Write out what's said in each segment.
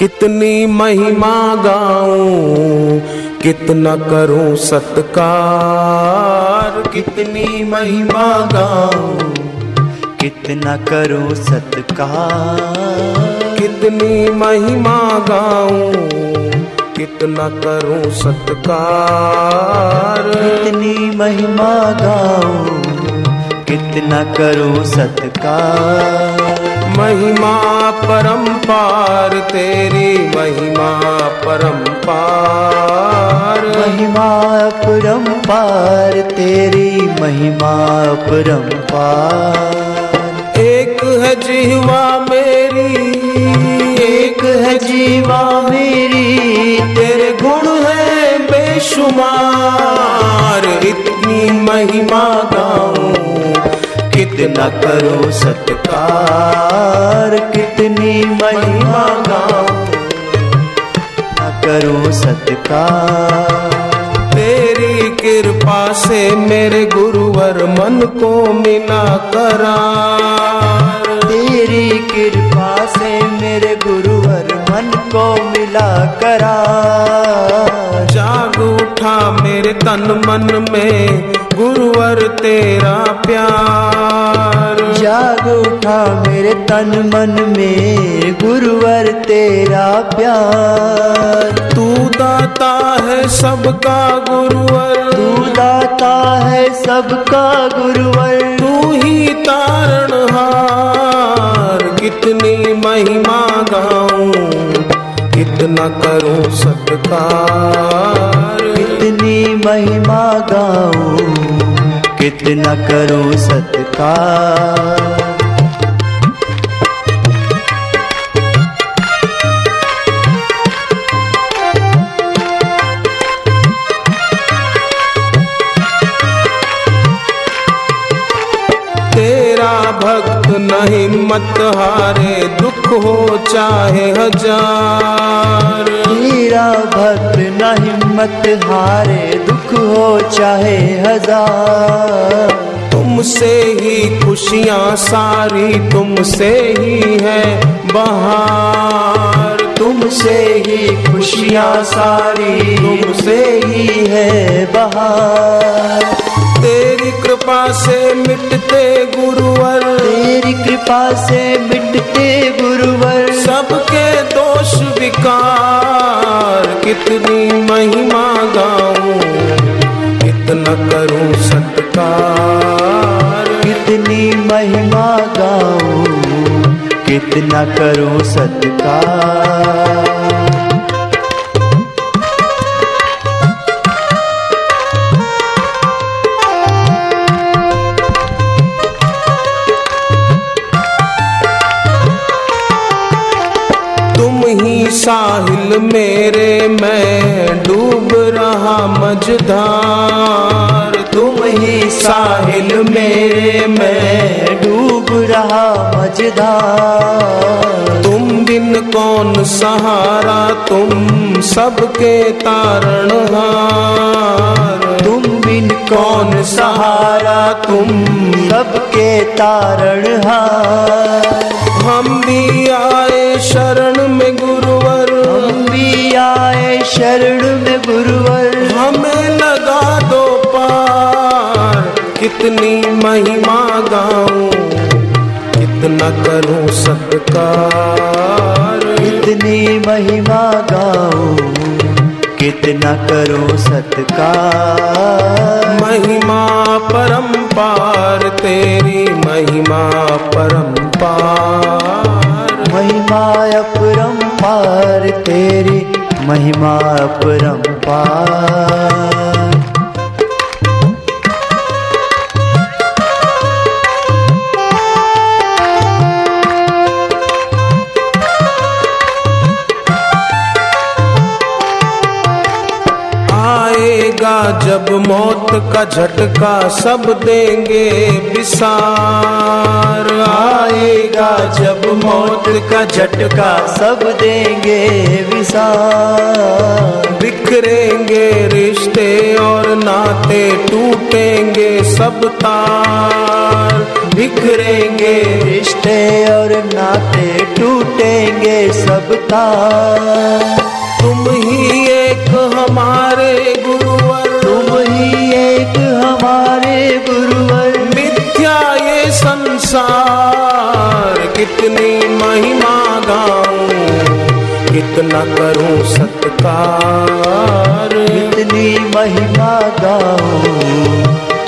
कितनी महिमा गाऊं, कितना करूँ सत्कार। कितनी महिमा गाऊं, कितना करूँ सत्कार। कितनी महिमा गाऊं, कितना करूँ सत्कार। कितनी महिमा गाऊं कितना करूँ सत्कार। महिमा परंपार तेरी महिमा परंपार महिमा परंपार तेरी महिमा परंपार एक है जीवा मेरी एक है जीवा मेरी तेरे गुण है बेशुमार। इतनी महिमा कितना करो सत्कार। कितनी महिमा न करूँ सत्कार। तेरी कृपा से मेरे गुरुवर मन को मिला करा तेरी कृपा से मेरे गुरुवर मन को मिला करा जाग उठा मेरे तन मन में। तन मन में गुरुवर तेरा प्यार। तू दाता है सबका गुरुवर। तू दाता है सबका गुरुवर। तू ही तारणहार कितनी महिमा गाऊं कितना करूँ सत्कार। कितनी महिमा गाऊं कितना करूँ सत्कार। तेरा भक्त न हिम्मत हारे दुख हो चाहे हज़ार। मेरा भक्त न हिम्मत हारे दुख हो चाहे हज़ार। तुमसे ही खुशियाँ सारी तुमसे ही है बहार। तुमसे ही खुशियाँ सारी तुमसे ही है बहार। तेरी कृपा से मिटते गुरुवर। तेरी कृपा से मिटते गुरुवर। सबके दोष विकार। कितनी महिमा गाऊं कितना करूँ कितना करूँ सत्कार? साहिल मेरे मैं डूब रहा मझधार। तुम ही साहिल मेरे, मैं डूब रहा मझदार तुम बिन कौन सहारा, तुम सबके तारणहार। तुम बिन कौन सहारा, तुम सबके तारणहार। हम भी कितनी महिमा गाऊं कितना करूँ सत्कार। कितनी महिमा गाऊं कितना करूँ सत्कार। महिमा परंपार तेरी महिमा परंपार महिमा अपरंपार तेरी महिमा अपरंपार आएगा जब मौत का झटका सब देंगे विसार। आएगा जब मौत का झटका सब देंगे विसार। बिखरेंगे रिश्ते और नाते टूटेंगे सब तार। बिखरेंगे रिश्ते और नाते टूटेंगे सब तार। महिमा गाऊं कितना करूँ सत्कार। कितनी महिमा गाऊं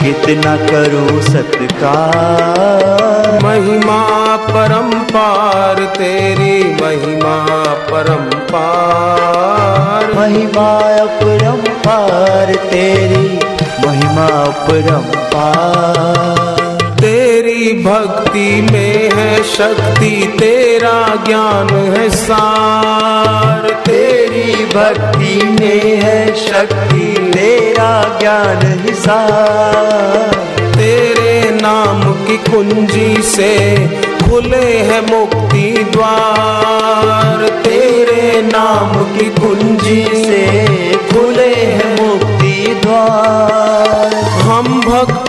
कितना करूँ सत्कार। महिमा परंपार तेरी महिमा परंपार महिमा अपरंपार तेरी महिमा अपरंपार तेरी भक्ति में है शक्ति, तेरा ज्ञान है सार। तेरी भक्ति में है शक्ति तेरा ज्ञान हिसार तेरे नाम की कुंजी से खुले हैं मुक्ति द्वार। तेरे नाम की कुंजी से खुले हैं मुक्ति द्वार। हम भक्तों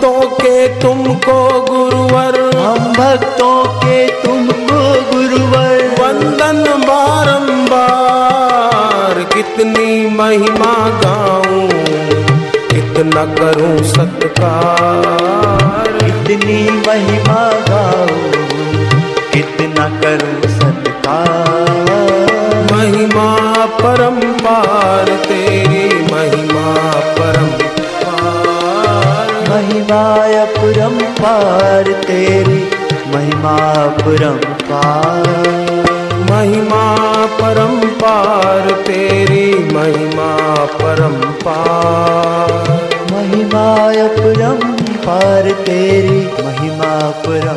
भक्तों के तुमको गुरुवर। वंदन बारंबार कितनी महिमा गाऊं कितना करूँ सत्कार। कितनी महिमा गाऊं कितना करूँ सत्कार। महिमा परंपार तेरी महिमा परंपार महिमा अपरंपार तेरी महिमा अपरंपार महिमा परंपार तेरी महिमा परंपार महिमा पार तेरी महिमा अपरंपार